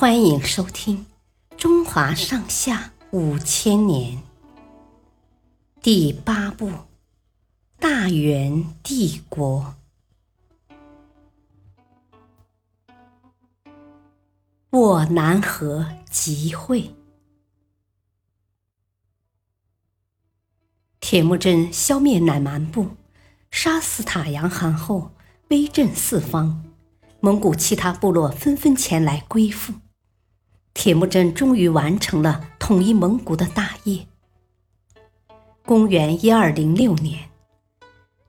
欢迎收听《中华上下五千年》第八部《大元帝国》。我南河集会，铁木真消灭乃蛮部，杀死塔阳汗后，威震四方。蒙古其他部落纷纷前来归附，铁木真终于完成了统一蒙古的大业。公元一二零六年，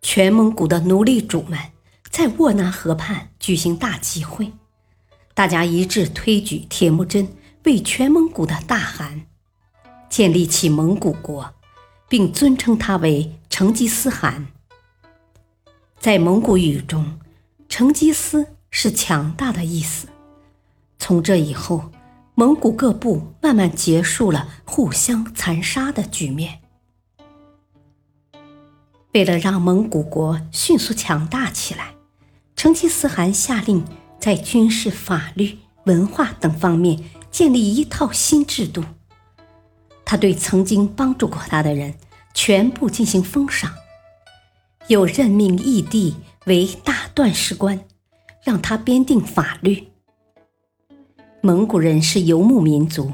全蒙古的奴隶主们在沃纳河畔举行大集会，大家一致推举铁木真为全蒙古的大汗，建立起蒙古国，并尊称他为成吉思汗。在蒙古语中，成吉思。是强大的意思。从这以后，蒙古各部慢慢结束了互相残杀的局面。为了让蒙古国迅速强大起来，成吉思汗下令在军事、法律、文化等方面建立一套新制度。他对曾经帮助过他的人全部进行封赏，又任命义帝为大断事官。让他编定法律。蒙古人是游牧民族，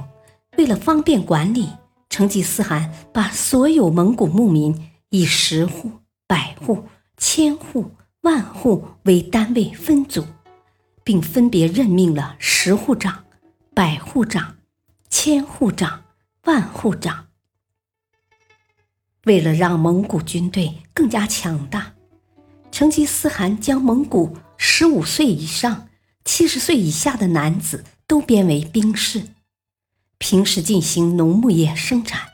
为了方便管理，成吉思汗把所有蒙古牧民以十户、百户、千户、万户为单位分组，并分别任命了十户长、百户长、千户长、万户长。为了让蒙古军队更加强大，成吉思汗将蒙古。十五岁以上、七十岁以下的男子都编为兵士，平时进行农牧业生产，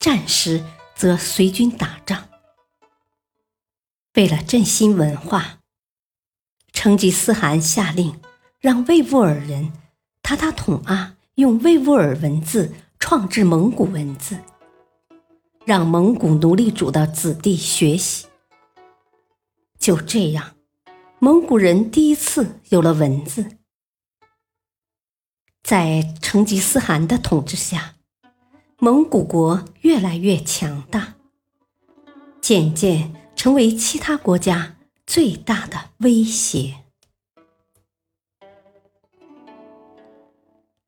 战时则随军打仗。为了振兴文化，成吉思汗下令让维吾尔人塔塔统阿用维吾尔文字创制蒙古文字，让蒙古奴隶主的子弟学习。就这样。蒙古人第一次有了文字，在成吉思汗的统治下，蒙古国越来越强大，渐渐成为其他国家最大的威胁。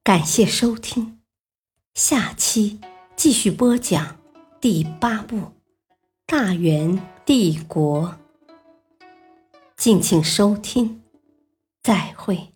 感谢收听，下期继续播讲第八部《大元帝国》。敬请收听，再会。